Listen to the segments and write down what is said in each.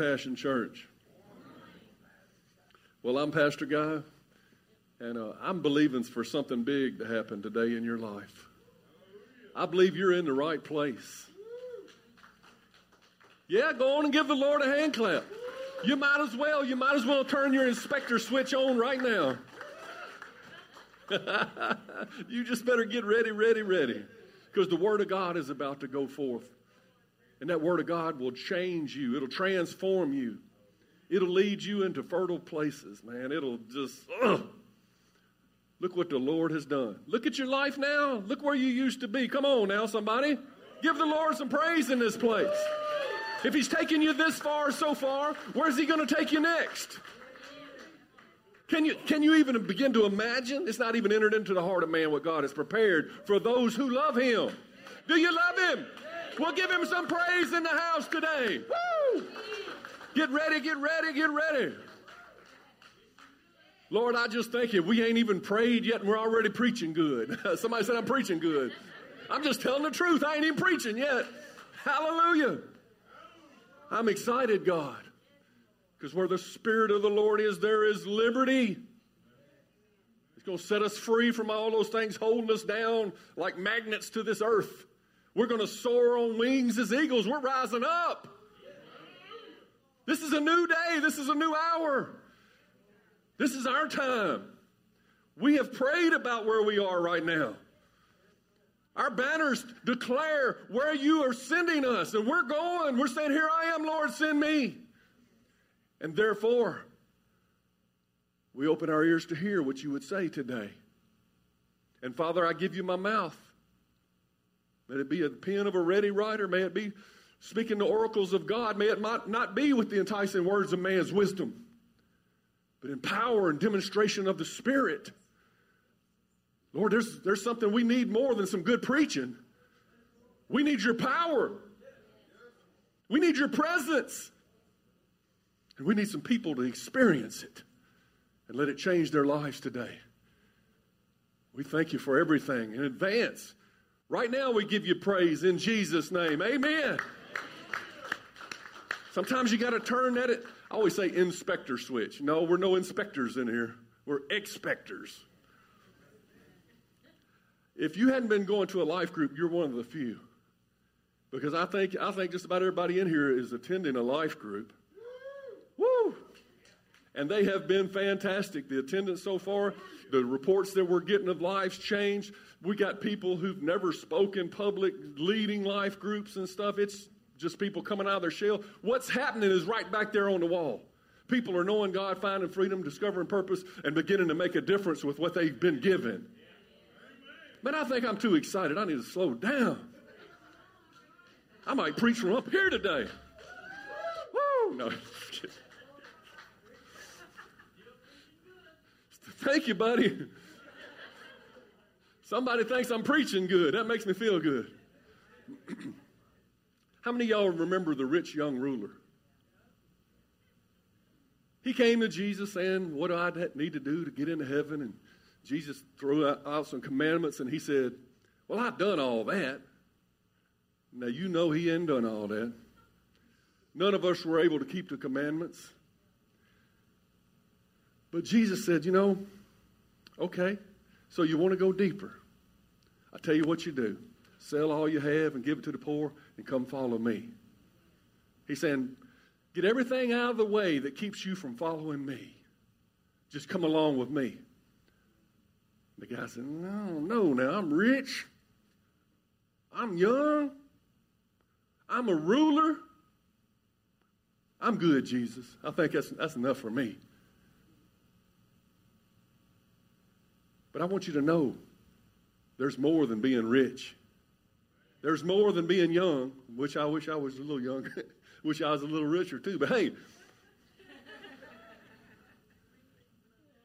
Passion Church. Well, I'm Pastor Guy, and uh, I'm believing for something big to happen today in your life. I believe you're in the right place. Yeah, go on and give the Lord a hand clap. You might as well, you might as well turn your inspector switch on right now. you just better get ready, ready, ready. Because the Word of God is about to go forth. And that Word of God will change you, it'll transform you, it'll lead you into fertile places, man. It'll just, ugh. Look what the Lord has done. Look at your life now. Look where you used to be. Come on now, somebody. Give the Lord some praise in this place. If He's taken you this far so far, where's He going to take you next? Can you, can you even begin to imagine? It's not even entered into the heart of man what God has prepared for those who love Him. Do you love Him? We'll give Him some praise in the house today. Woo! Get ready, get ready, get ready. Lord, I just thank you. We ain't even prayed yet and we're already preaching good. Somebody said I'm preaching good. I'm just telling the truth. I ain't even preaching yet. Hallelujah. I'm excited, God. Because where the Spirit of the Lord is, there is liberty. He's going to set us free from all those things holding us down like magnets to this earth. We're going to soar on wings as eagles. We're rising up. This is a new day. This is a new hour. This is our time. We have prayed about where we are right now. Our banners declare where you are sending us, and we're going. We're saying, Here I am, Lord, send me. And therefore, we open our ears to hear what you would say today. And Father, I give you my mouth. May it be a pen of a ready writer. May it be speaking the oracles of God. May it not, not be with the enticing words of man's wisdom but in power and demonstration of the Spirit. Lord, there's, there's something we need more than some good preaching. We need your power. We need your presence. And we need some people to experience it and let it change their lives today. We thank you for everything in advance. Right now, we give you praise in Jesus' name. Amen. Sometimes you got to turn at it. I always say inspector switch. No, we're no inspectors in here. We're expectors. If you hadn't been going to a life group, you're one of the few. Because I think I think just about everybody in here is attending a life group. Woo! And they have been fantastic. The attendance so far, the reports that we're getting of lives changed. We got people who've never spoken public, leading life groups and stuff. It's just people coming out of their shell. What's happening is right back there on the wall. People are knowing God, finding freedom, discovering purpose, and beginning to make a difference with what they've been given. Man, I think I'm too excited. I need to slow down. I might preach from up here today. Woo! No. Thank you, buddy. Somebody thinks I'm preaching good. That makes me feel good. How many of y'all remember the rich young ruler? He came to Jesus saying, What do I need to do to get into heaven? And Jesus threw out some commandments and he said, Well, I've done all that. Now, you know he hadn't done all that. None of us were able to keep the commandments. But Jesus said, You know, okay, so you want to go deeper. I tell you what you do sell all you have and give it to the poor and come follow me. He's saying, get everything out of the way that keeps you from following me. Just come along with me. The guy said, No, no, now I'm rich. I'm young. I'm a ruler. I'm good, Jesus. I think that's, that's enough for me. But I want you to know there's more than being rich. There's more than being young, which I wish I was a little younger. Wish I was a little richer too. But hey,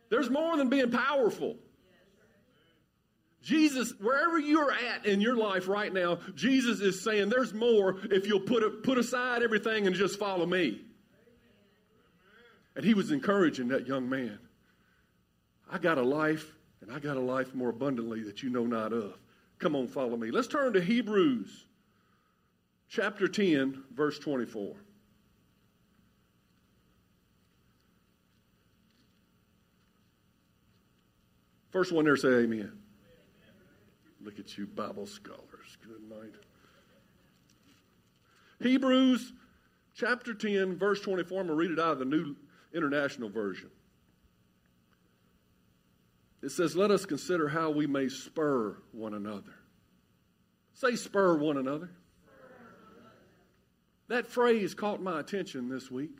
there's more than being powerful. Jesus, wherever you're at in your life right now, Jesus is saying there's more if you'll put, it, put aside everything and just follow me. And he was encouraging that young man. I got a life, and I got a life more abundantly that you know not of. Come on, follow me. Let's turn to Hebrews chapter 10, verse 24. First one there say amen. Look at you, Bible scholars. Good night. Hebrews chapter 10, verse 24. I'm going to read it out of the New International Version. It says, Let us consider how we may spur one another. Say, spur one another. That phrase caught my attention this week.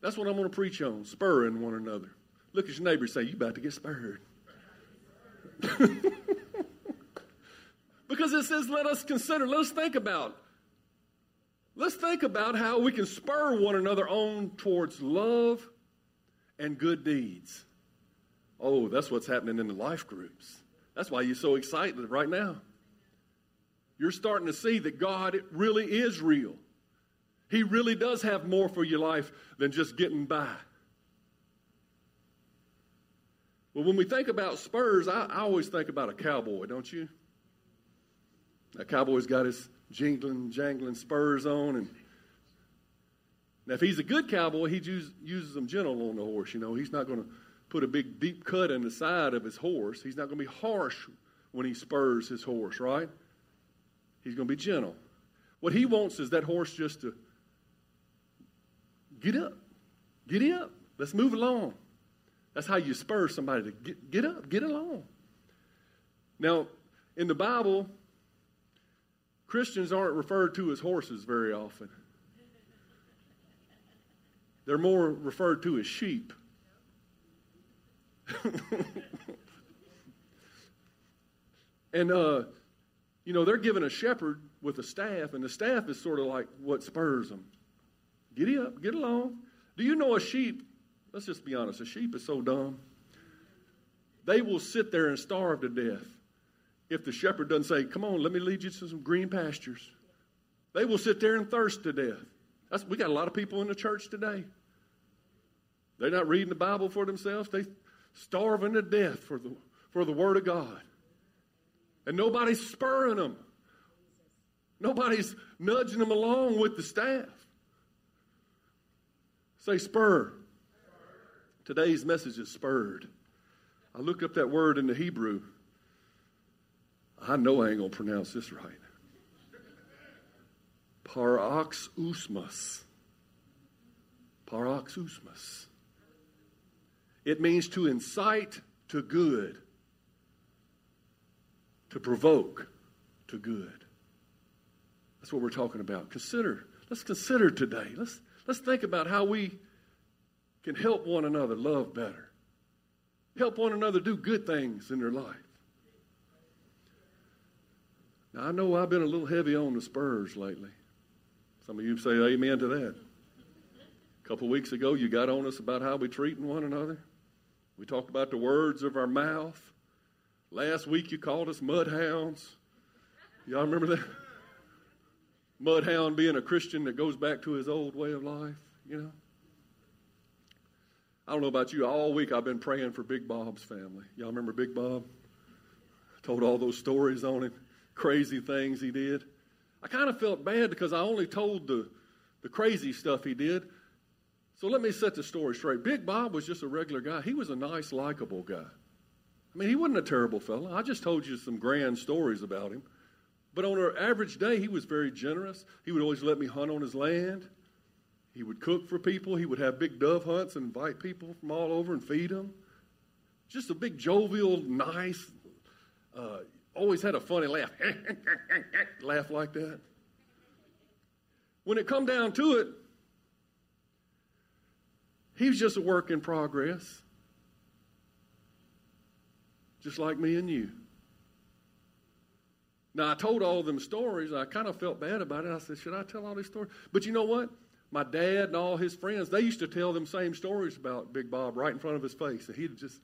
That's what I'm going to preach on spurring one another. Look at your neighbor say, You about to get spurred. because it says, Let us consider, let us think about. Let's think about how we can spur one another on towards love and good deeds. Oh, that's what's happening in the life groups. That's why you're so excited right now. You're starting to see that God really is real. He really does have more for your life than just getting by. Well, when we think about spurs, I, I always think about a cowboy, don't you? That cowboy's got his jingling, jangling spurs on, and now if he's a good cowboy, he use, uses them gentle on the horse. You know, he's not going to put a big deep cut in the side of his horse. He's not going to be harsh when he spurs his horse, right? He's going to be gentle. What he wants is that horse just to get up, get up, let's move along. That's how you spur somebody to get, get up, get along. Now, in the Bible, Christians aren't referred to as horses very often. They're more referred to as sheep. and, uh, you know, they're given a shepherd with a staff, and the staff is sort of like what spurs them. Get up, get along. Do you know a sheep? Let's just be honest. A sheep is so dumb. They will sit there and starve to death if the shepherd doesn't say, Come on, let me lead you to some green pastures. They will sit there and thirst to death. That's, we got a lot of people in the church today. They're not reading the Bible for themselves. They starving to death for the, for the Word of God. And nobody's spurring them. Nobody's nudging them along with the staff. Say spur. Today's message is spurred. I looked up that word in the Hebrew. I know I ain't going to pronounce this right. Paroxysmos. Paroxysmos. It means to incite to good, to provoke to good. That's what we're talking about. Consider, let's consider today. Let's, let's think about how we can help one another love better, help one another do good things in their life. Now, I know I've been a little heavy on the spurs lately. Some of you say amen to that. A couple weeks ago, you got on us about how we treating one another. We talked about the words of our mouth. Last week, you called us mudhounds. Y'all remember that? Mudhound being a Christian that goes back to his old way of life, you know? I don't know about you. All week I've been praying for Big Bob's family. Y'all remember Big Bob? I told all those stories on him, crazy things he did. I kind of felt bad because I only told the, the crazy stuff he did. So let me set the story straight. Big Bob was just a regular guy. He was a nice, likable guy. I mean, he wasn't a terrible fellow. I just told you some grand stories about him. But on an average day, he was very generous. He would always let me hunt on his land. He would cook for people. He would have big dove hunts and invite people from all over and feed them. Just a big, jovial, nice, uh, always had a funny laugh. laugh like that. When it come down to it, he was just a work in progress, just like me and you. Now, I told all them stories. I kind of felt bad about it. I said, Should I tell all these stories? But you know what? my dad and all his friends, they used to tell them same stories about Big Bob right in front of his face. And he'd just,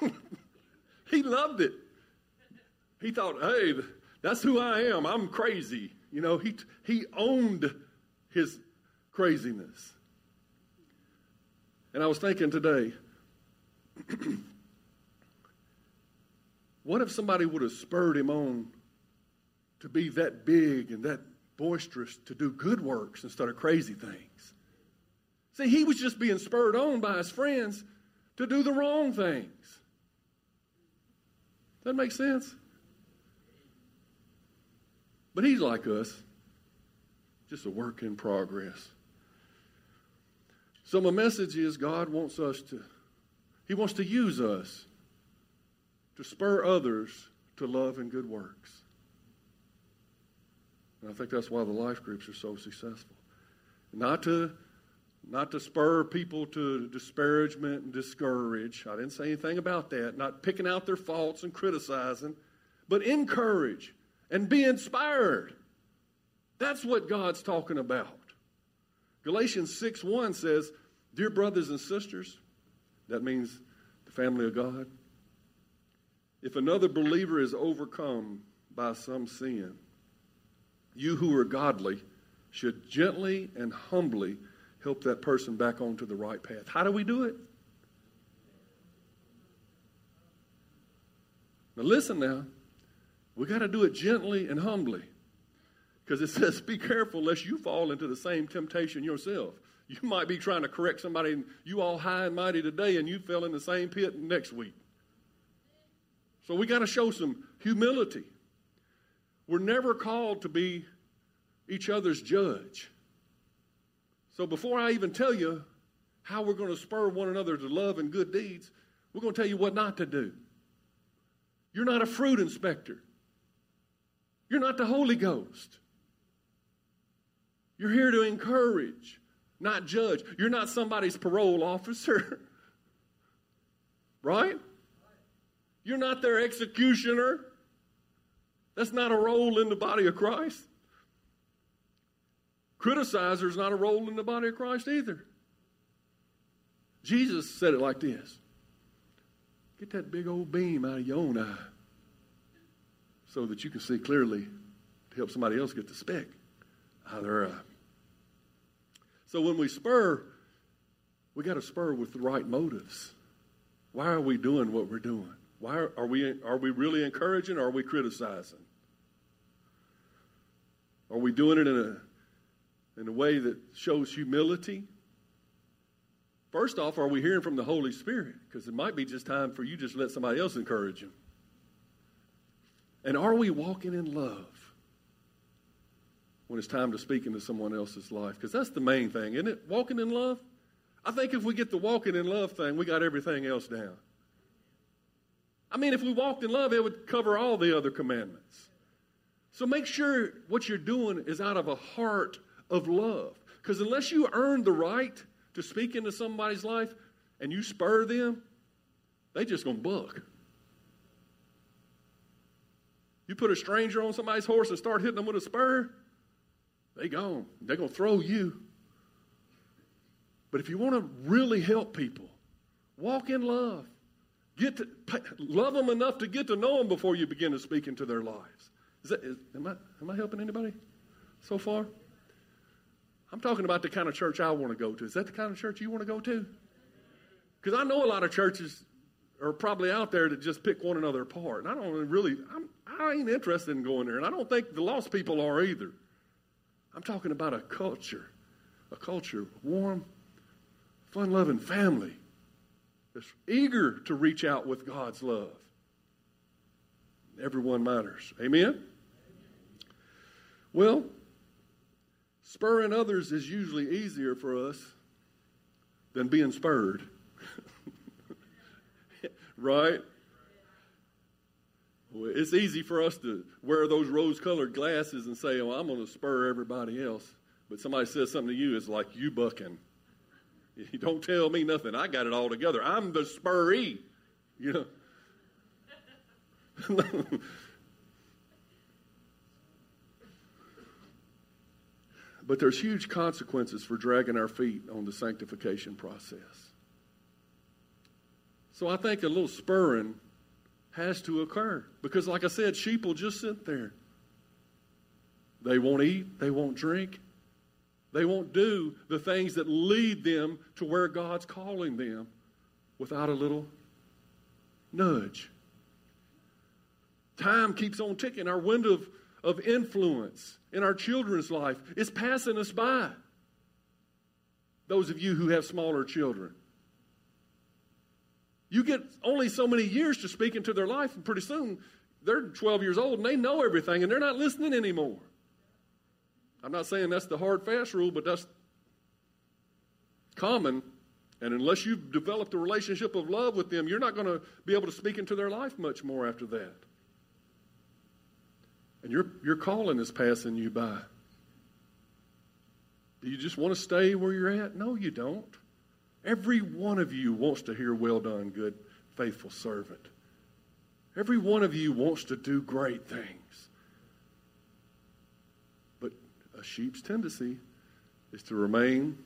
he loved it. He thought, hey, that's who I am. I'm crazy. You know, he, he owned his craziness. And I was thinking today, what if somebody would have spurred him on to be that big and that boisterous to do good works instead of crazy things? See, he was just being spurred on by his friends to do the wrong things. That make sense? But he's like us, just a work in progress. So, my message is God wants us to, He wants to use us to spur others to love and good works. And I think that's why the life groups are so successful. Not to, not to spur people to disparagement and discourage. I didn't say anything about that. Not picking out their faults and criticizing, but encourage and be inspired. That's what God's talking about. Galatians 6 1 says, Dear brothers and sisters, that means the family of God, if another believer is overcome by some sin, you who are godly should gently and humbly help that person back onto the right path. How do we do it? Now, listen now. We got to do it gently and humbly. Because it says, be careful lest you fall into the same temptation yourself. You might be trying to correct somebody, and you all high and mighty today, and you fell in the same pit next week. So we got to show some humility. We're never called to be each other's judge. So before I even tell you how we're going to spur one another to love and good deeds, we're going to tell you what not to do. You're not a fruit inspector. You're not the Holy Ghost. You're here to encourage, not judge. You're not somebody's parole officer. right? You're not their executioner. That's not a role in the body of Christ. Criticizer is not a role in the body of Christ either. Jesus said it like this Get that big old beam out of your own eye so that you can see clearly to help somebody else get the speck their eye. Uh, so when we spur, we got to spur with the right motives. Why are we doing what we're doing? Why are, are we are we really encouraging or are we criticizing? Are we doing it in a in a way that shows humility? First off, are we hearing from the Holy Spirit? Because it might be just time for you just let somebody else encourage you. And are we walking in love? When it's time to speak into someone else's life. Because that's the main thing, isn't it? Walking in love. I think if we get the walking in love thing, we got everything else down. I mean, if we walked in love, it would cover all the other commandments. So make sure what you're doing is out of a heart of love. Because unless you earn the right to speak into somebody's life and you spur them, they just gonna buck. You put a stranger on somebody's horse and start hitting them with a spur, they gone. They're going to throw you. But if you want to really help people, walk in love. Get to love them enough to get to know them before you begin to speak into their lives. Is that, is, am, I, am I helping anybody so far? I'm talking about the kind of church I want to go to. Is that the kind of church you want to go to? Because I know a lot of churches are probably out there that just pick one another apart. And I don't really, I'm, I ain't interested in going there. And I don't think the lost people are either. I'm talking about a culture, a culture, warm, fun loving family that's eager to reach out with God's love. Everyone matters. Amen? Well, spurring others is usually easier for us than being spurred. right? It's easy for us to wear those rose colored glasses and say, well, I'm going to spur everybody else. But somebody says something to you, it's like you bucking. You don't tell me nothing. I got it all together. I'm the spurry. You know? But there's huge consequences for dragging our feet on the sanctification process. So I think a little spurring has to occur. Because, like I said, sheep will just sit there. They won't eat, they won't drink, they won't do the things that lead them to where God's calling them without a little nudge. Time keeps on ticking. Our window of, of influence in our children's life is passing us by. Those of you who have smaller children. You get only so many years to speak into their life, and pretty soon they're 12 years old and they know everything and they're not listening anymore. I'm not saying that's the hard, fast rule, but that's common. And unless you've developed a relationship of love with them, you're not going to be able to speak into their life much more after that. And your, your calling is passing you by. Do you just want to stay where you're at? No, you don't. Every one of you wants to hear, Well done, good, faithful servant. Every one of you wants to do great things. But a sheep's tendency is to remain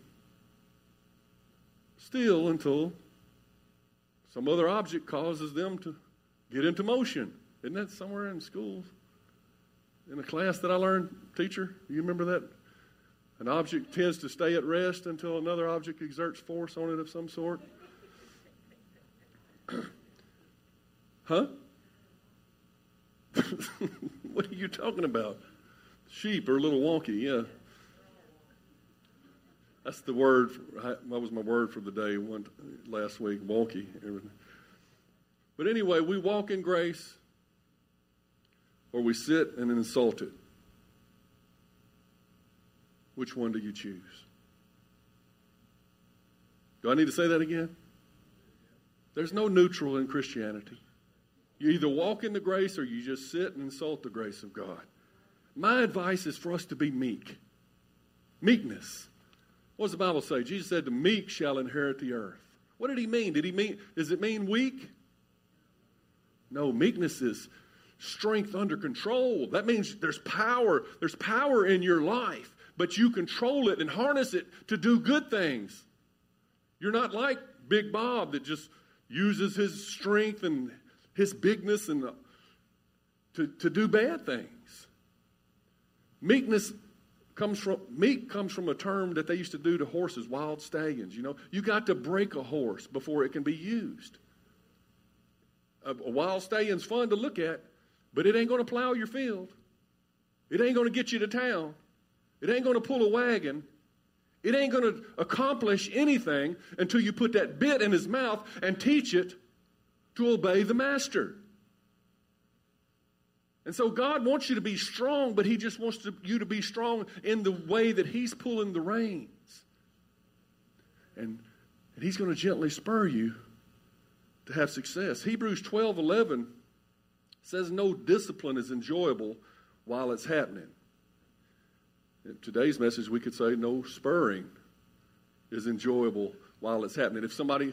still until some other object causes them to get into motion. Isn't that somewhere in school? In a class that I learned, teacher, you remember that? An object tends to stay at rest until another object exerts force on it of some sort. huh? what are you talking about? Sheep are a little wonky, yeah. That's the word. That was my word for the day one last week. Wonky. But anyway, we walk in grace, or we sit and insult it. Which one do you choose? Do I need to say that again? There's no neutral in Christianity. You either walk in the grace or you just sit and insult the grace of God. My advice is for us to be meek. Meekness. What does the Bible say? Jesus said, The meek shall inherit the earth. What did he mean? Did he mean, does it mean weak? No, meekness is strength under control. That means there's power. There's power in your life, but you control it and harness it to do good things. You're not like Big Bob that just uses his strength and his bigness and uh, to, to do bad things. Meekness comes from meek comes from a term that they used to do to horses, wild stallions. You know, you got to break a horse before it can be used. A, a wild stallion's fun to look at, but it ain't going to plow your field. It ain't going to get you to town. It ain't going to pull a wagon. It ain't going to accomplish anything until you put that bit in his mouth and teach it to obey the master. And so God wants you to be strong, but He just wants to, you to be strong in the way that He's pulling the reins. And, and He's going to gently spur you to have success. Hebrews 12 11 says, No discipline is enjoyable while it's happening. In today's message, we could say, No spurring is enjoyable while it's happening. If somebody,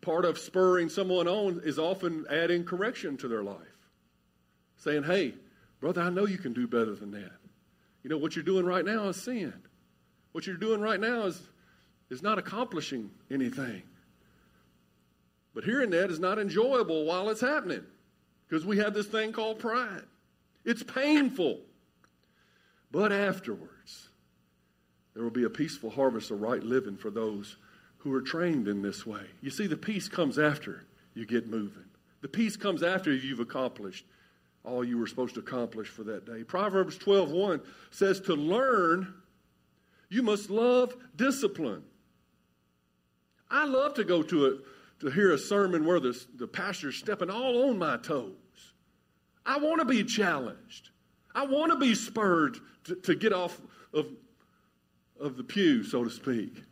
part of spurring someone on is often adding correction to their life saying, Hey, brother, I know you can do better than that. You know, what you're doing right now is sin. What you're doing right now is, is not accomplishing anything. But hearing that is not enjoyable while it's happening because we have this thing called pride. It's painful. But afterwards, there will be a peaceful harvest of right living for those who are trained in this way. You see, the peace comes after you get moving, the peace comes after you've accomplished all you were supposed to accomplish for that day. Proverbs 12:1 says to learn you must love discipline. I love to go to a to hear a sermon where the, the pastor's stepping all on my toes. I want to be challenged. I want to be spurred to, to get off of, of the pew, so to speak.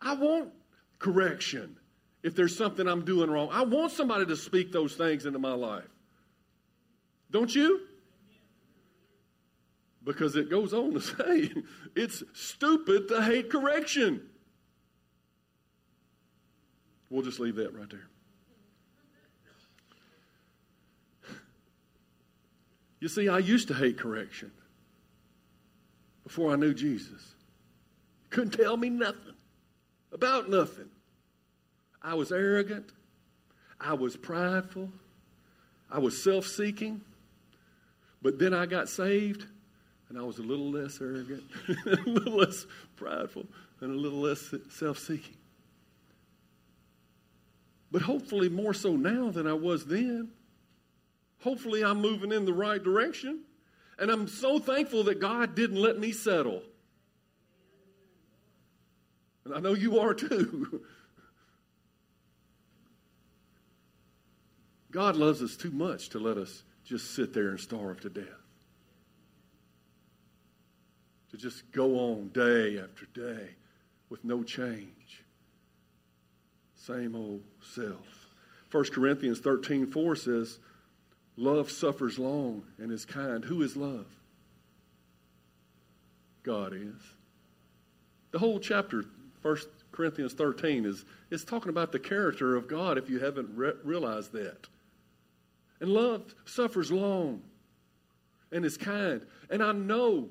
I want correction if there's something I'm doing wrong. I want somebody to speak those things into my life. Don't you? Because it goes on to say it's stupid to hate correction. We'll just leave that right there. You see, I used to hate correction. Before I knew Jesus. Couldn't tell me nothing about nothing. I was arrogant. I was prideful. I was self seeking. But then I got saved and I was a little less arrogant, a little less prideful, and a little less self seeking. But hopefully, more so now than I was then. Hopefully, I'm moving in the right direction. And I'm so thankful that God didn't let me settle. And I know you are too. God loves us too much to let us just sit there and starve to death. To just go on day after day with no change. Same old self. 1 Corinthians 13 4 says, Love suffers long and is kind. Who is love? God is. The whole chapter, 1 Corinthians 13, is, is talking about the character of God if you haven't re- realized that. And love suffers long and is kind. And I know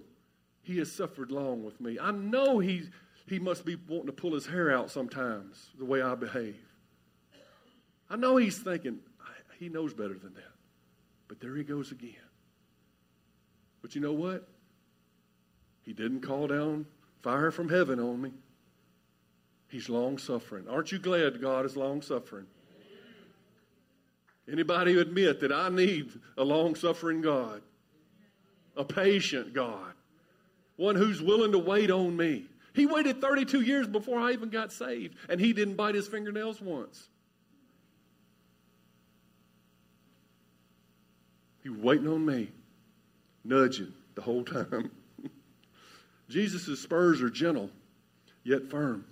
he has suffered long with me. I know he, he must be wanting to pull his hair out sometimes, the way I behave. I know he's thinking, he knows better than that. But there he goes again. But you know what? He didn't call down fire from heaven on me. He's long suffering. Aren't you glad God is long suffering? Anybody admit that I need a long suffering God, a patient God, one who's willing to wait on me? He waited 32 years before I even got saved, and he didn't bite his fingernails once. He was waiting on me, nudging the whole time. Jesus' spurs are gentle, yet firm.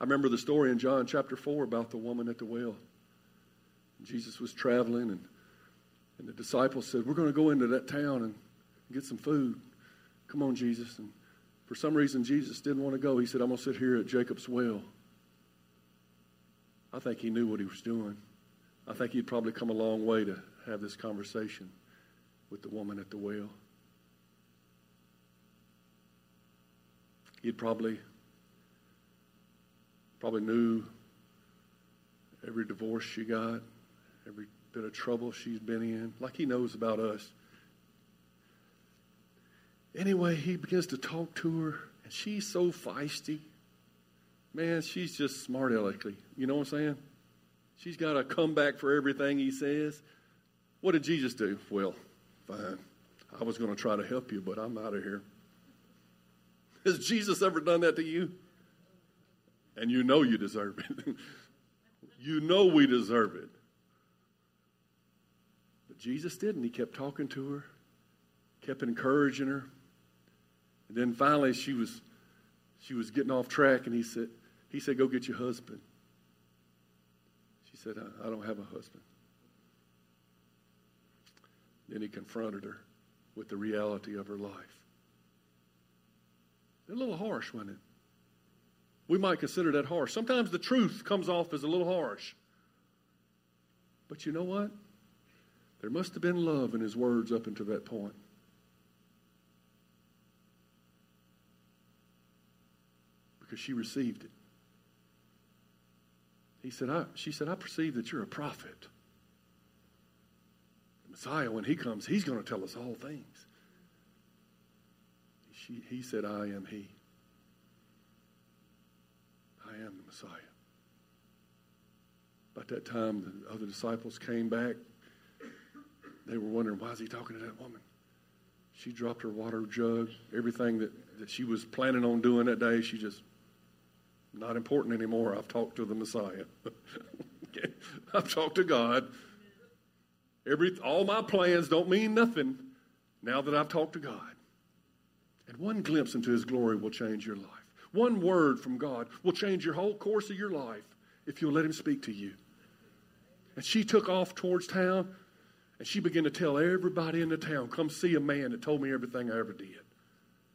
I remember the story in John chapter 4 about the woman at the well. Jesus was traveling, and, and the disciples said, We're going to go into that town and get some food. Come on, Jesus. And for some reason, Jesus didn't want to go. He said, I'm going to sit here at Jacob's well. I think he knew what he was doing. I think he'd probably come a long way to have this conversation with the woman at the well. He'd probably probably knew every divorce she got, every bit of trouble she's been in, like he knows about us. Anyway, he begins to talk to her, and she's so feisty. Man, she's just smart alecky. You know what I'm saying? She's got a comeback for everything he says. What did Jesus do? Well, fine. I was going to try to help you, but I'm out of here. Has Jesus ever done that to you? And you know you deserve it. you know we deserve it. But Jesus didn't. He kept talking to her, kept encouraging her. And then finally she was she was getting off track and he said he said, Go get your husband. She said, I, I don't have a husband. Then he confronted her with the reality of her life. A little harsh, wasn't it? We might consider that harsh. Sometimes the truth comes off as a little harsh. But you know what? There must have been love in his words up until that point. Because she received it. He said, she said, I perceive that you're a prophet. Messiah, when he comes, he's going to tell us all things. She, he said, I am he. I am the Messiah. About that time, the other disciples came back. They were wondering, why is he talking to that woman? She dropped her water jug, everything that, that she was planning on doing that day, she just, not important anymore. I've talked to the Messiah. I've talked to God. Every, all my plans don't mean nothing now that I've talked to God. And one glimpse into his glory will change your life. One word from God will change your whole course of your life if you'll let him speak to you. And she took off towards town and she began to tell everybody in the town, come see a man that told me everything I ever did.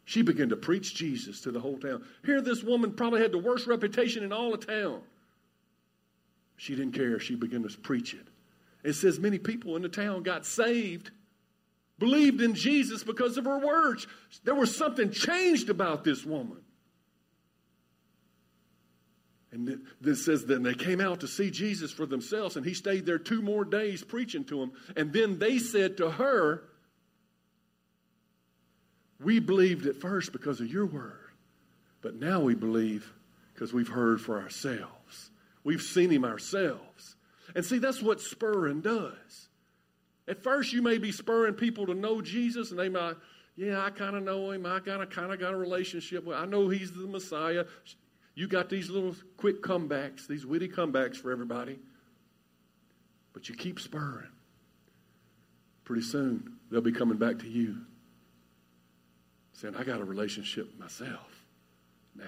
She began to preach Jesus to the whole town. Here, this woman probably had the worst reputation in all the town. She didn't care. She began to preach it. It says many people in the town got saved believed in Jesus because of her words. There was something changed about this woman. And this says then they came out to see Jesus for themselves, and he stayed there two more days preaching to them. And then they said to her, We believed at first because of your word, but now we believe because we've heard for ourselves. We've seen him ourselves. And see, that's what spurring does. At first, you may be spurring people to know Jesus, and they might, yeah, I kind of know him. I kind of kind of got a relationship with. I know he's the Messiah. You got these little quick comebacks, these witty comebacks for everybody. But you keep spurring. Pretty soon, they'll be coming back to you saying, I got a relationship myself now.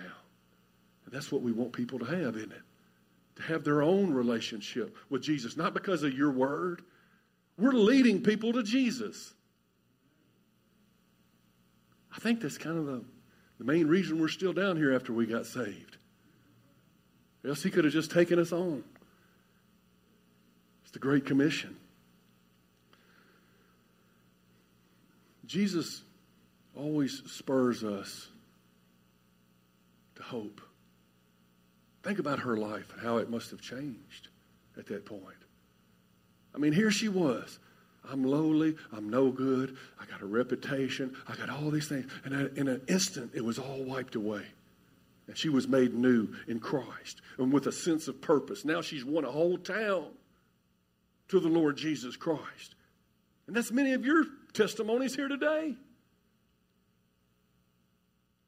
And that's what we want people to have, isn't it? To have their own relationship with Jesus, not because of your word. We're leading people to Jesus. I think that's kind of the, the main reason we're still down here after we got saved. Else he could have just taken us on. It's the Great Commission. Jesus always spurs us to hope. Think about her life and how it must have changed at that point. I mean, here she was. I'm lowly. I'm no good. I got a reputation. I got all these things. And in an instant, it was all wiped away. And she was made new in Christ and with a sense of purpose. Now she's won a whole town to the Lord Jesus Christ. And that's many of your testimonies here today.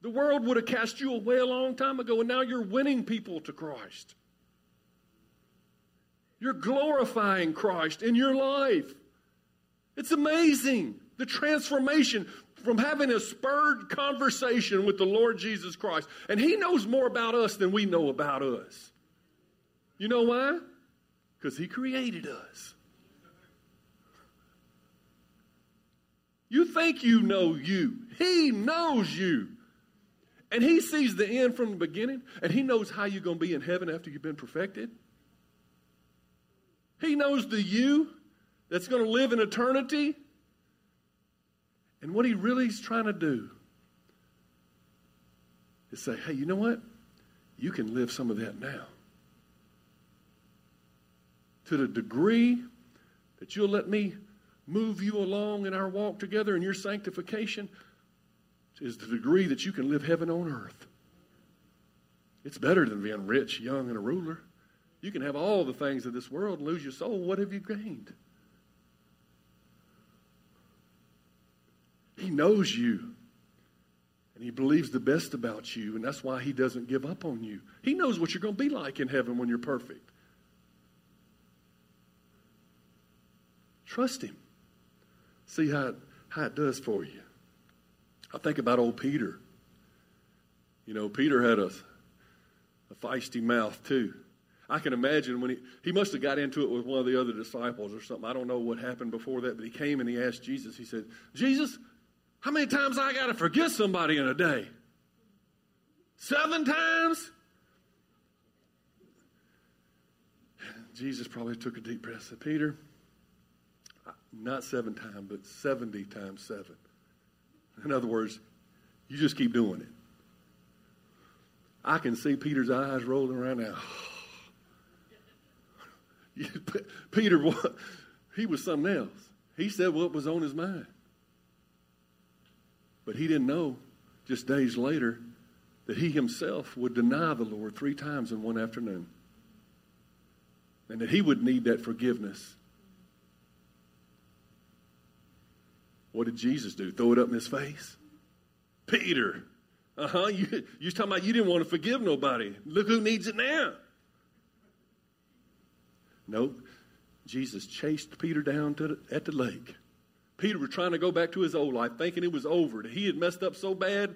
The world would have cast you away a long time ago, and now you're winning people to Christ. You're glorifying Christ in your life. It's amazing the transformation from having a spurred conversation with the Lord Jesus Christ. And He knows more about us than we know about us. You know why? Because He created us. You think you know you, He knows you. And He sees the end from the beginning, and He knows how you're going to be in heaven after you've been perfected. He knows the you that's going to live in eternity. And what he really is trying to do is say, hey, you know what? You can live some of that now. To the degree that you'll let me move you along in our walk together in your sanctification is the degree that you can live heaven on earth. It's better than being rich, young, and a ruler. You can have all the things of this world and lose your soul. What have you gained? He knows you. And he believes the best about you, and that's why he doesn't give up on you. He knows what you're going to be like in heaven when you're perfect. Trust him. See how it, how it does for you. I think about old Peter. You know, Peter had a, a feisty mouth too. I can imagine when he, he must have got into it with one of the other disciples or something. I don't know what happened before that, but he came and he asked Jesus, he said, Jesus, how many times I got to forgive somebody in a day? Seven times? Jesus probably took a deep breath and said, Peter, not seven times, but 70 times seven. In other words, you just keep doing it. I can see Peter's eyes rolling around now. Peter, he was something else. He said what was on his mind. But he didn't know just days later that he himself would deny the Lord three times in one afternoon. And that he would need that forgiveness. What did Jesus do? Throw it up in his face? Peter, uh huh. You, you talking about you didn't want to forgive nobody. Look who needs it now. Nope. Jesus chased Peter down to the, at the lake Peter was trying to go back to his old life, thinking it was over. That he had messed up so bad.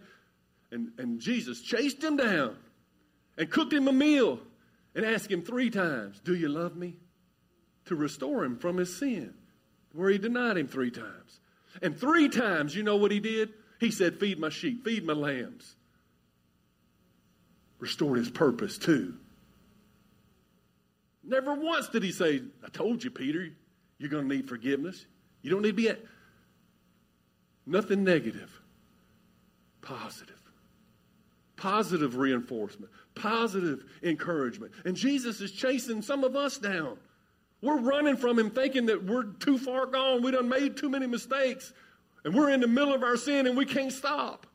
And, and Jesus chased him down and cooked him a meal and asked him three times, Do you love me? To restore him from his sin, where he denied him three times. And three times, you know what he did? He said, Feed my sheep, feed my lambs. Restored his purpose too. Never once did he say, I told you, Peter, you're going to need forgiveness. You don't need to be at. Nothing negative, positive. Positive reinforcement, positive encouragement. And Jesus is chasing some of us down. We're running from him thinking that we're too far gone. We done made too many mistakes. And we're in the middle of our sin and we can't stop.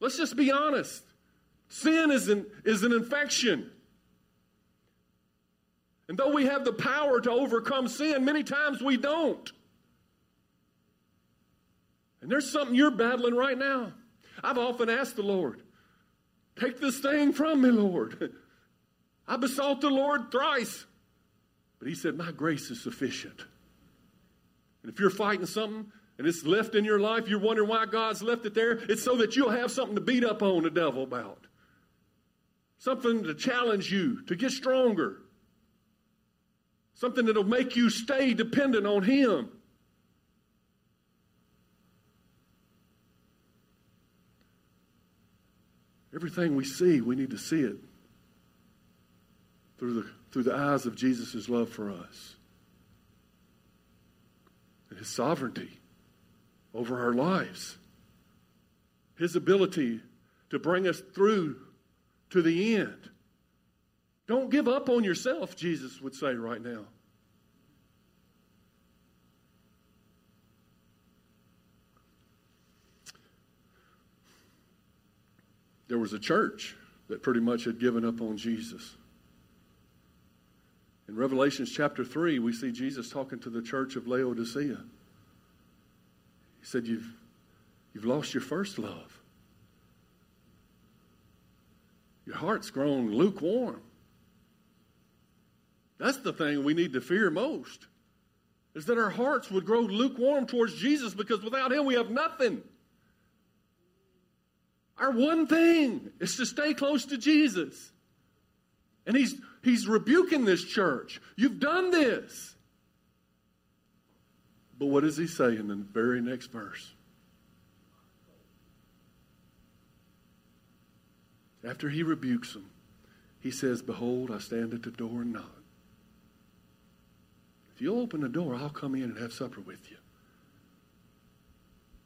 Let's just be honest. Sin is an, is an infection. And though we have the power to overcome sin, many times we don't. And there's something you're battling right now. I've often asked the Lord, take this thing from me, Lord. I besought the Lord thrice. But he said, My grace is sufficient. And if you're fighting something and it's left in your life, you're wondering why God's left it there, it's so that you'll have something to beat up on the devil about. Something to challenge you, to get stronger. Something that'll make you stay dependent on Him. Everything we see, we need to see it through the, through the eyes of Jesus' love for us and his sovereignty over our lives, his ability to bring us through to the end. Don't give up on yourself, Jesus would say right now. There was a church that pretty much had given up on Jesus. In Revelations chapter 3, we see Jesus talking to the church of Laodicea. He said, You've, you've lost your first love. Your heart's grown lukewarm. That's the thing we need to fear most. Is that our hearts would grow lukewarm towards Jesus because without Him we have nothing. Our one thing is to stay close to Jesus. And He's He's rebuking this church. You've done this. But what does he say in the very next verse? After he rebukes them, he says, Behold, I stand at the door and knock. If you'll open the door, I'll come in and have supper with you.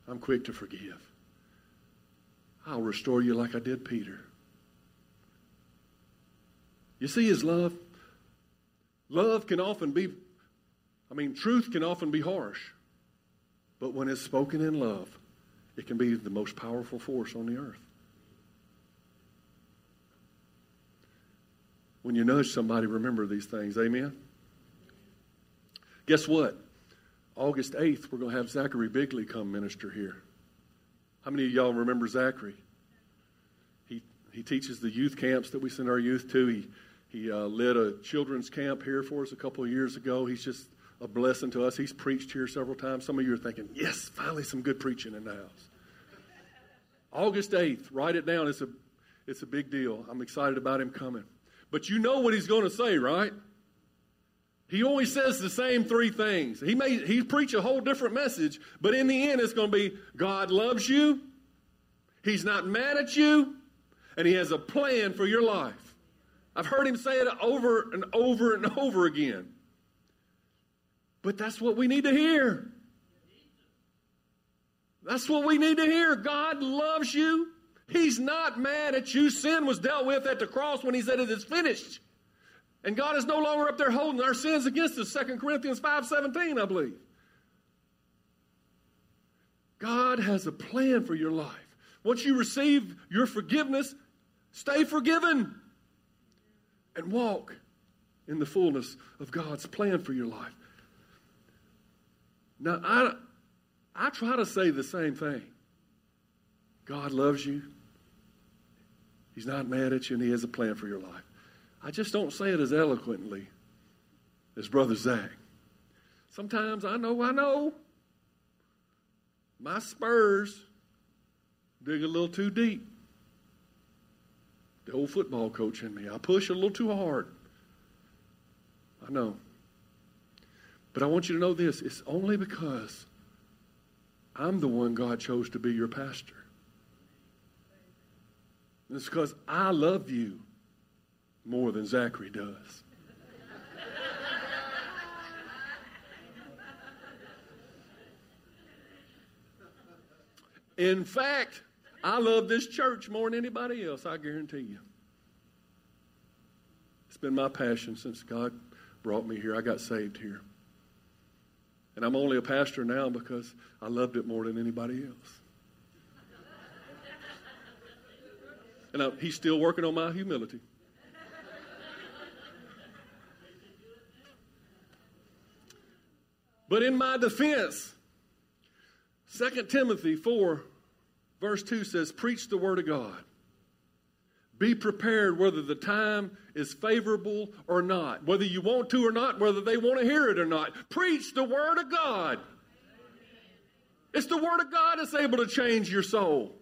I'm quick to forgive. I'll restore you like I did Peter. You see his love? Love can often be, I mean, truth can often be harsh. But when it's spoken in love, it can be the most powerful force on the earth. When you nudge somebody, remember these things. Amen? Guess what? August 8th, we're going to have Zachary Bigley come minister here. How many of y'all remember Zachary? He, he teaches the youth camps that we send our youth to. He, he uh, led a children's camp here for us a couple of years ago. He's just a blessing to us. He's preached here several times. Some of you are thinking, yes, finally some good preaching in the house. August 8th, write it down. It's a, it's a big deal. I'm excited about him coming. But you know what he's going to say, right? He always says the same three things. He may he preach a whole different message, but in the end it's going to be God loves you, he's not mad at you, and he has a plan for your life. I've heard him say it over and over and over again. But that's what we need to hear. That's what we need to hear. God loves you. He's not mad at you. Sin was dealt with at the cross when he said it is finished. And God is no longer up there holding our sins against us. 2 Corinthians 5:17, I believe. God has a plan for your life. Once you receive your forgiveness, stay forgiven and walk in the fullness of God's plan for your life. Now, I, I try to say the same thing. God loves you. He's not mad at you, and He has a plan for your life. I just don't say it as eloquently as Brother Zach. Sometimes I know, I know. My spurs dig a little too deep the old football coach in me. I push a little too hard. I know. But I want you to know this it's only because I'm the one God chose to be your pastor. It's because I love you more than Zachary does. In fact, I love this church more than anybody else, I guarantee you. It's been my passion since God brought me here. I got saved here. And I'm only a pastor now because I loved it more than anybody else. And I, he's still working on my humility. But in my defense, 2 Timothy 4, verse 2 says, Preach the word of God. Be prepared whether the time is favorable or not, whether you want to or not, whether they want to hear it or not. Preach the Word of God. It's the Word of God that's able to change your soul.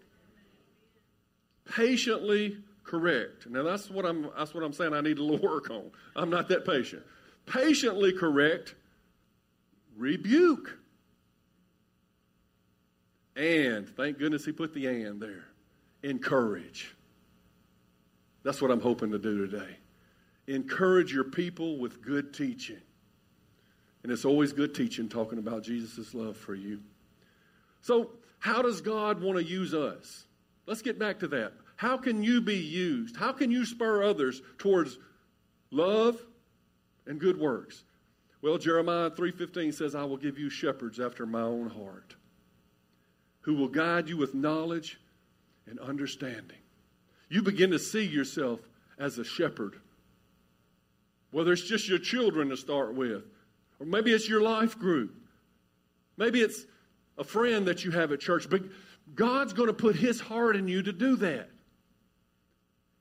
Patiently correct. Now that's what I'm that's what I'm saying I need a little work on. I'm not that patient. Patiently correct, rebuke. And thank goodness he put the and there. Encourage. That's what I'm hoping to do today. Encourage your people with good teaching. And it's always good teaching talking about Jesus' love for you. So, how does God want to use us? Let's get back to that. How can you be used? How can you spur others towards love and good works? Well, Jeremiah 3:15 says, "I will give you shepherds after my own heart, who will guide you with knowledge and understanding." you begin to see yourself as a shepherd. Whether it's just your children to start with, or maybe it's your life group, maybe it's a friend that you have at church, but God's going to put His heart in you to do that.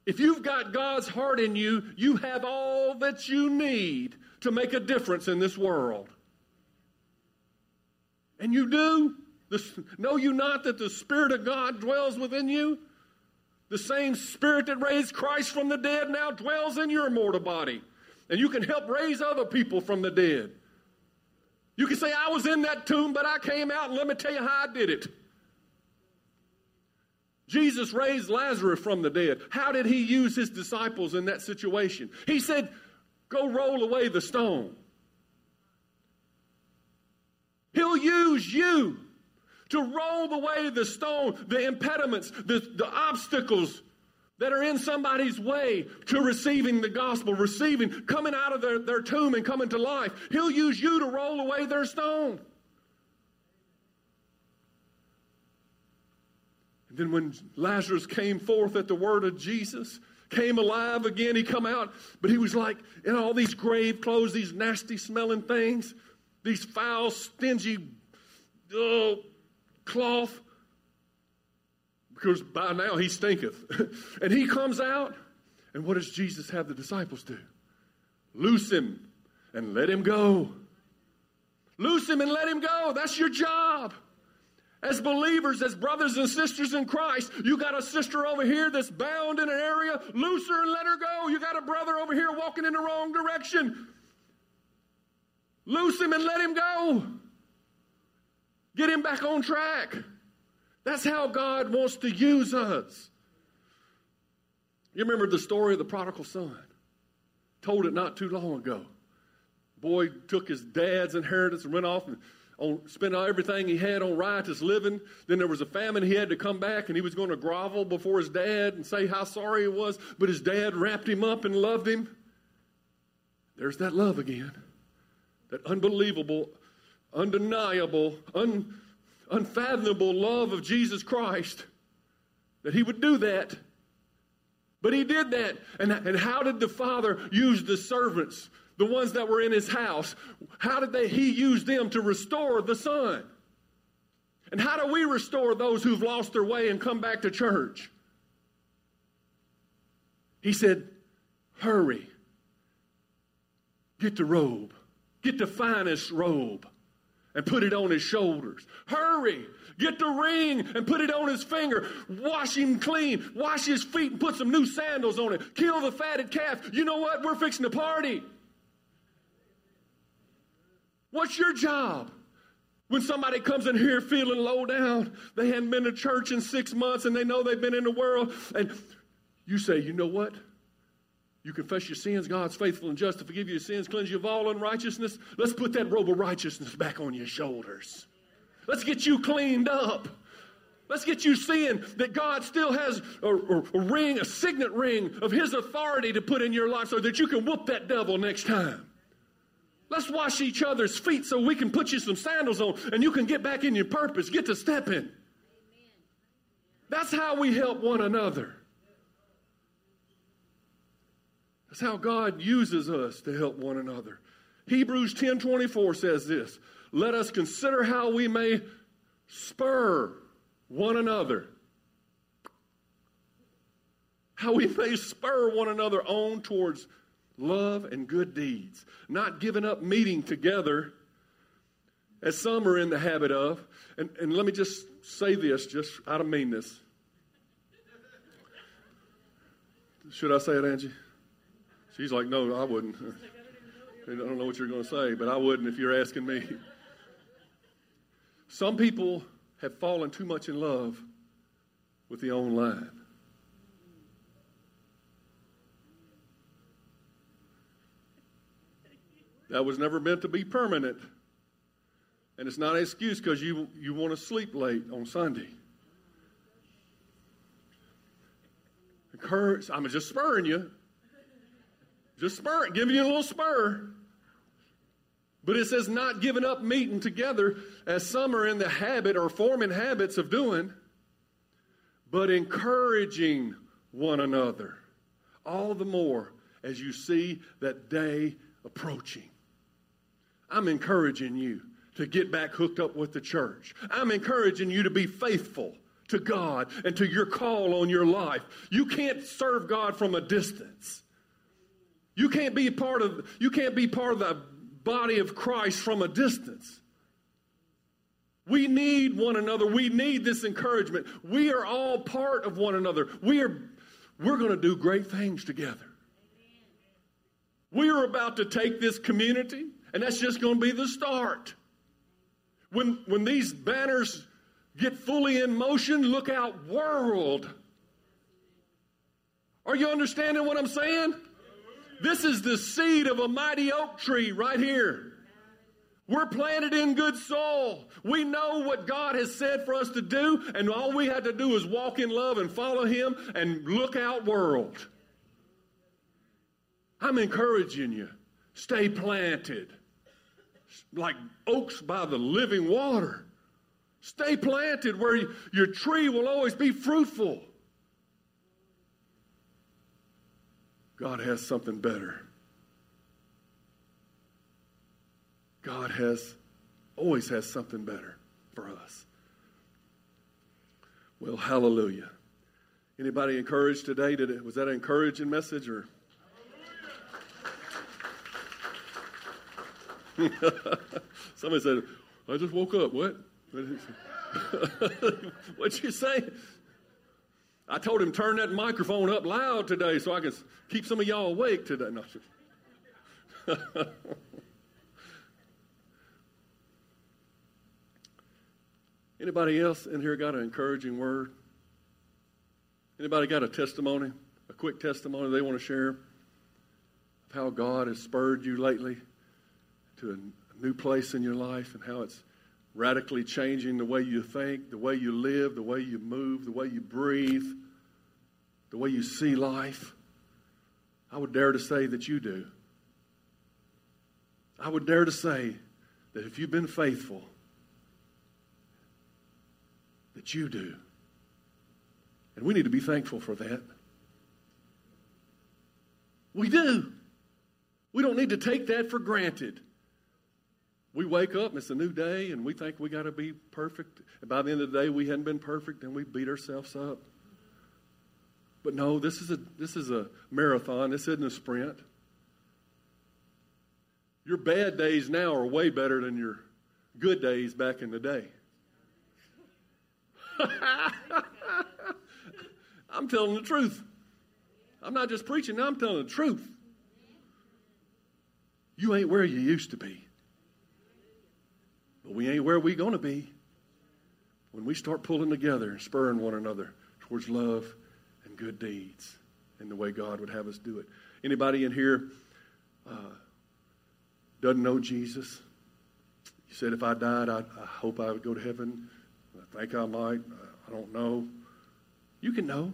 If you've got God's heart in you, you have all that you need to make a difference in this world. And you do. Know you not that the Spirit of God dwells within you? The same spirit that raised Christ from the dead now dwells in your mortal body. And you can help raise other people from the dead. You can say, I was in that tomb, but I came out, and let me tell you how I did it. Jesus raised Lazarus from the dead. How did he use his disciples in that situation? He said, Go roll away the stone. He'll use you to roll away the stone, the impediments, the, the obstacles that are in somebody's way to receiving the gospel, receiving, coming out of their, their tomb and coming to life. He'll use you to roll away their stone. And then when Lazarus came forth at the word of Jesus, came alive again, he come out, but he was like in all these grave clothes, these nasty smelling things, these foul, stingy, oh, cloth because by now he stinketh. and he comes out, and what does Jesus have the disciples do? Loose him and let him go. Loose him and let him go. That's your job. As believers, as brothers and sisters in Christ, you got a sister over here that's bound in an area, loose her and let her go. You got a brother over here walking in the wrong direction. Loose him and let him go. Get him back on track. That's how God wants to use us. You remember the story of the prodigal son? Told it not too long ago. Boy took his dad's inheritance and went off and on, spent everything he had on riotous living. Then there was a famine. He had to come back and he was going to grovel before his dad and say how sorry he was. But his dad wrapped him up and loved him. There's that love again. That unbelievable, undeniable, un, unfathomable love of Jesus Christ that he would do that. But he did that. And, and how did the Father use the servants, the ones that were in his house? How did they, he use them to restore the Son? And how do we restore those who've lost their way and come back to church? He said, Hurry. Get the robe. Get the finest robe and put it on his shoulders. Hurry, get the ring and put it on his finger. Wash him clean. Wash his feet and put some new sandals on it. Kill the fatted calf. You know what? We're fixing to party. What's your job? When somebody comes in here feeling low down, they hadn't been to church in six months and they know they've been in the world, and you say, you know what? You confess your sins, God's faithful and just to forgive you your sins, cleanse you of all unrighteousness. Let's put that robe of righteousness back on your shoulders. Let's get you cleaned up. Let's get you seeing that God still has a, a, a ring, a signet ring of His authority to put in your life so that you can whoop that devil next time. Let's wash each other's feet so we can put you some sandals on and you can get back in your purpose, get to stepping. That's how we help one another. That's how God uses us to help one another. Hebrews 10:24 says this, "Let us consider how we may spur one another. How we may spur one another on towards love and good deeds, not giving up meeting together as some are in the habit of. And, and let me just say this, just out of meanness. Should I say it, Angie? She's like, no, I wouldn't. I don't know what you're going to say, but I wouldn't if you're asking me. Some people have fallen too much in love with the online. That was never meant to be permanent. And it's not an excuse because you, you want to sleep late on Sunday. Encourage, I'm just spurring you. Just spurring, giving you a little spur. But it says not giving up meeting together as some are in the habit or forming habits of doing, but encouraging one another. All the more as you see that day approaching. I'm encouraging you to get back hooked up with the church. I'm encouraging you to be faithful to God and to your call on your life. You can't serve God from a distance. You can't be part of you can't be part of the body of Christ from a distance. We need one another. We need this encouragement. We are all part of one another. We are we're going to do great things together. We are about to take this community, and that's just going to be the start. When when these banners get fully in motion, look out world. Are you understanding what I'm saying? This is the seed of a mighty oak tree right here. We're planted in good soil. We know what God has said for us to do, and all we had to do is walk in love and follow Him and look out, world. I'm encouraging you. Stay planted like oaks by the living water. Stay planted where your tree will always be fruitful. God has something better. God has always has something better for us. Well, hallelujah. Anybody encouraged today? Did it, was that an encouraging message or? Somebody said, I just woke up. What? What'd you say? I told him turn that microphone up loud today so I can keep some of y'all awake today. No. Anybody else in here got an encouraging word? Anybody got a testimony, a quick testimony they want to share of how God has spurred you lately to a new place in your life and how it's radically changing the way you think, the way you live, the way you move, the way you breathe, the way you see life. I would dare to say that you do. I would dare to say that if you've been faithful, that you do. And we need to be thankful for that. We do. We don't need to take that for granted. We wake up and it's a new day and we think we got to be perfect. And by the end of the day, we hadn't been perfect and we beat ourselves up. But no, this is a, this is a marathon. This isn't a sprint. Your bad days now are way better than your good days back in the day. I'm telling the truth. I'm not just preaching, I'm telling the truth. You ain't where you used to be. But we ain't where we going to be when we start pulling together and spurring one another towards love and good deeds and the way God would have us do it. Anybody in here uh, doesn't know Jesus? You said if I died, I, I, hope I would go to heaven. I think I might. I don't know. You can know.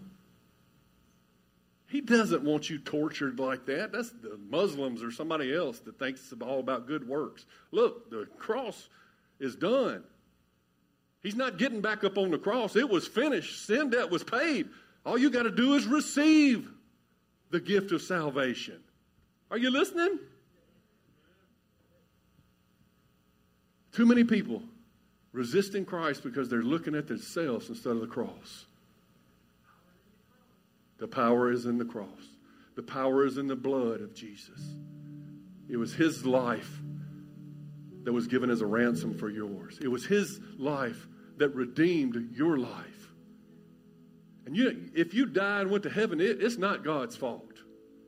He doesn't want you tortured like that. That's the Muslims or somebody else that thinks it's all about good works. Look, the cross is done. He's not getting back up on the cross. It was finished. Sin debt was paid. All you got to do is receive the gift of salvation. Are you listening? Too many people resisting Christ because they're looking at themselves instead of the cross. The power is in the cross. The power is in the blood of Jesus. It was his life that was given as a ransom for yours. It was his life that redeemed your life. And you, if you died and went to heaven, it, it's not God's fault.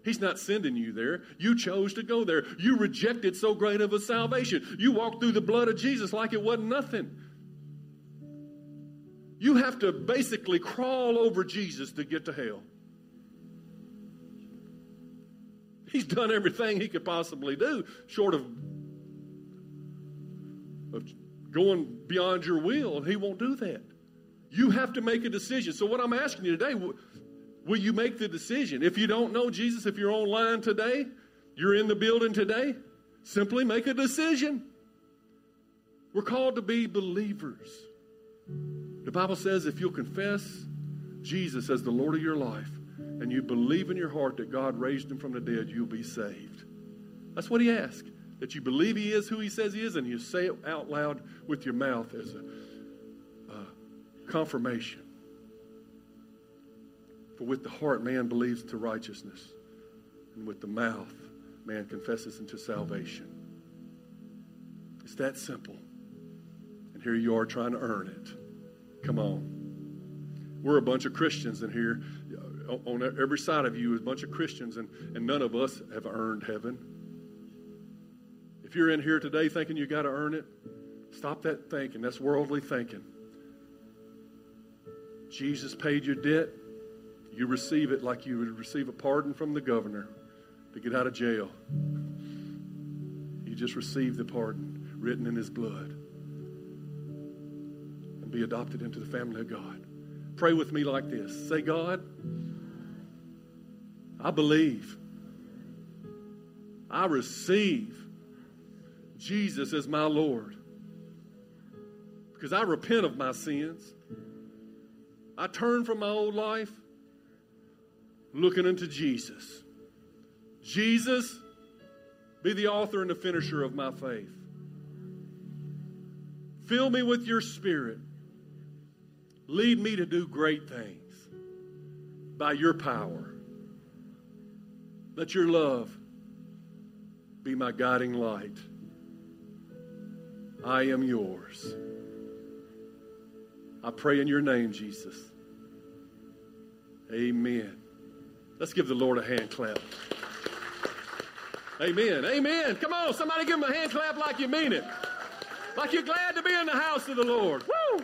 He's not sending you there. You chose to go there. You rejected so great of a salvation. You walked through the blood of Jesus like it wasn't nothing. You have to basically crawl over Jesus to get to hell. He's done everything he could possibly do, short of, of going beyond your will, and he won't do that. You have to make a decision. So, what I'm asking you today, will you make the decision? If you don't know Jesus, if you're online today, you're in the building today, simply make a decision. We're called to be believers. The Bible says if you'll confess Jesus as the Lord of your life and you believe in your heart that God raised him from the dead, you'll be saved. That's what he asked. That you believe he is who he says he is and you say it out loud with your mouth as a confirmation. For with the heart man believes to righteousness, and with the mouth man confesses into salvation. It's that simple. And here you are trying to earn it. Come on. We're a bunch of Christians in here. On every side of you is a bunch of Christians, and, and none of us have earned heaven. You're in here today thinking you got to earn it, stop that thinking. That's worldly thinking. Jesus paid your debt. You receive it like you would receive a pardon from the governor to get out of jail. You just receive the pardon written in his blood and be adopted into the family of God. Pray with me like this Say, God, I believe. I receive Jesus as my Lord because I repent of my sins. I turn from my old life looking into Jesus. Jesus, be the author and the finisher of my faith. Fill me with your spirit. Lead me to do great things by your power. Let your love be my guiding light. I am yours. I pray in your name, Jesus. Amen. Let's give the Lord a hand clap. Amen. Amen. Come on, somebody give him a hand clap like you mean it. Like you're glad to be in the house of the Lord. Woo!